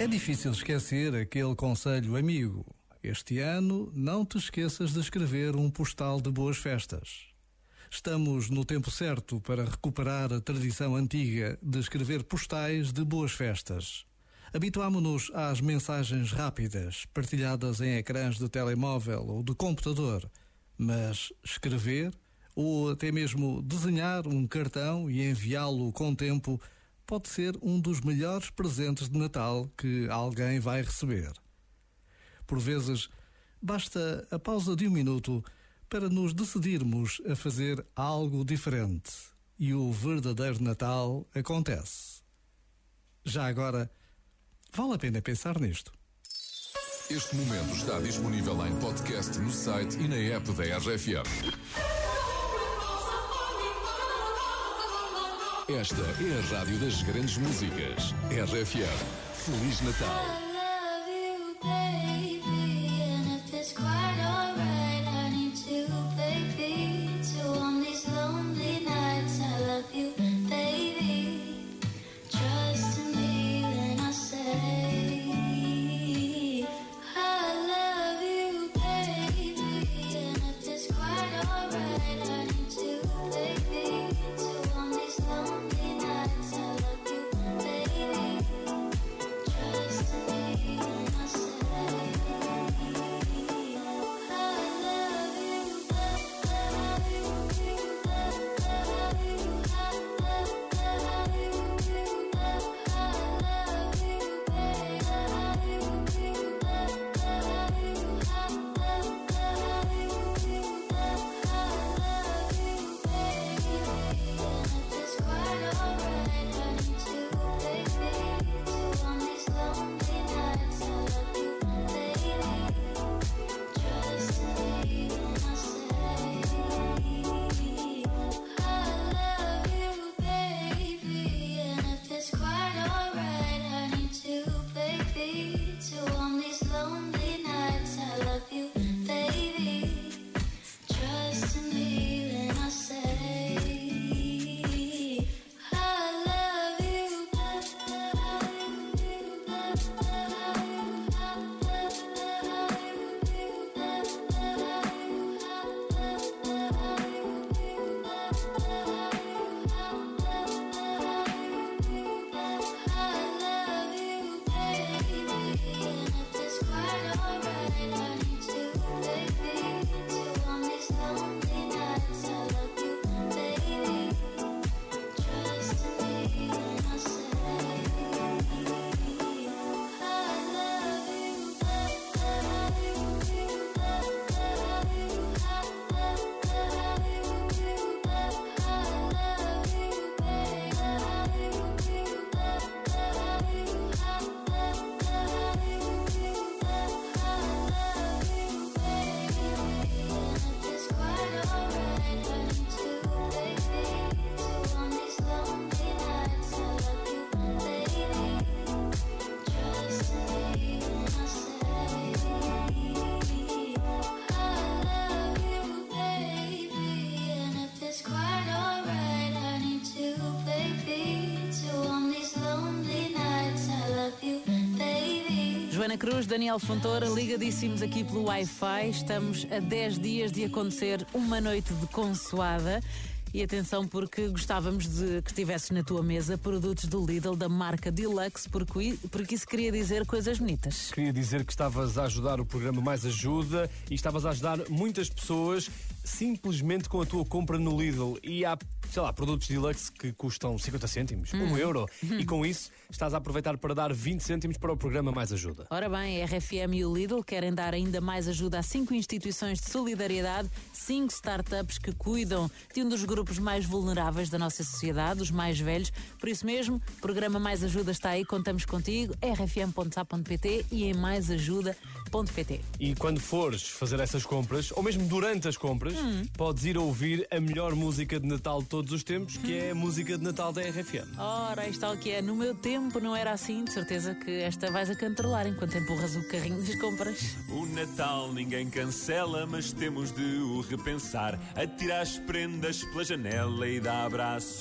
É difícil esquecer aquele conselho amigo. Este ano não te esqueças de escrever um postal de boas festas. Estamos no tempo certo para recuperar a tradição antiga de escrever postais de boas festas. Habituámonos às mensagens rápidas, partilhadas em ecrãs de telemóvel ou de computador, mas escrever ou até mesmo desenhar um cartão e enviá-lo com tempo pode ser um dos melhores presentes de Natal que alguém vai receber. Por vezes, basta a pausa de um minuto para nos decidirmos a fazer algo diferente e o verdadeiro Natal acontece. Já agora, vale a pena pensar nisto. Este momento está disponível em podcast no site e na app da RFM. Esta é a rádio das grandes músicas. RFM. Feliz Natal. to one. Joana Cruz, Daniel Fontoura, ligadíssimos aqui pelo Wi-Fi. Estamos a 10 dias de acontecer uma noite de consoada. E atenção, porque gostávamos de que tivesses na tua mesa produtos do Lidl da marca Deluxe, porque, porque isso queria dizer coisas bonitas. Queria dizer que estavas a ajudar o programa Mais Ajuda e estavas a ajudar muitas pessoas simplesmente com a tua compra no Lidl. E há sei lá, produtos deluxe que custam 50 cêntimos, hum. 1 euro. Hum. E com isso estás a aproveitar para dar 20 cêntimos para o programa Mais Ajuda. Ora bem, a RFM e o Lidl querem dar ainda mais ajuda a cinco instituições de solidariedade, cinco startups que cuidam de um dos grupos mais vulneráveis da nossa sociedade, os mais velhos. Por isso mesmo, o programa Mais Ajuda está aí, contamos contigo, rfm.sa.pt e em maisajuda.pt. E quando fores fazer essas compras, ou mesmo durante as compras, hum. podes ir ouvir a melhor música de Natal de todos os tempos, que é a música de Natal da RFM. Ora, isto é o que é. No meu tempo não era assim, de certeza que esta vais a cantarolar enquanto empurras o carrinho das compras. O Natal ninguém cancela, mas temos de o repensar. Atirar as prendas pela janela e dar abraços